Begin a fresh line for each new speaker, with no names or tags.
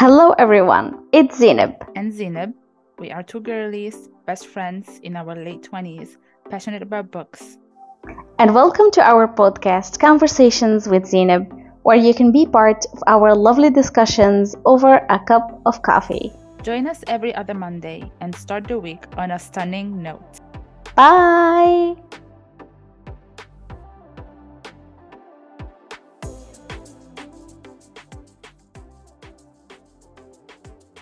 Hello, everyone. It's Zineb.
and Zineb. We are two girlies, best friends in our late 20s, passionate about books.
And welcome to our podcast, Conversations with Zineb, where you can be part of our lovely discussions over a cup of coffee.
Join us every other Monday and start the week on a stunning note.
Bye!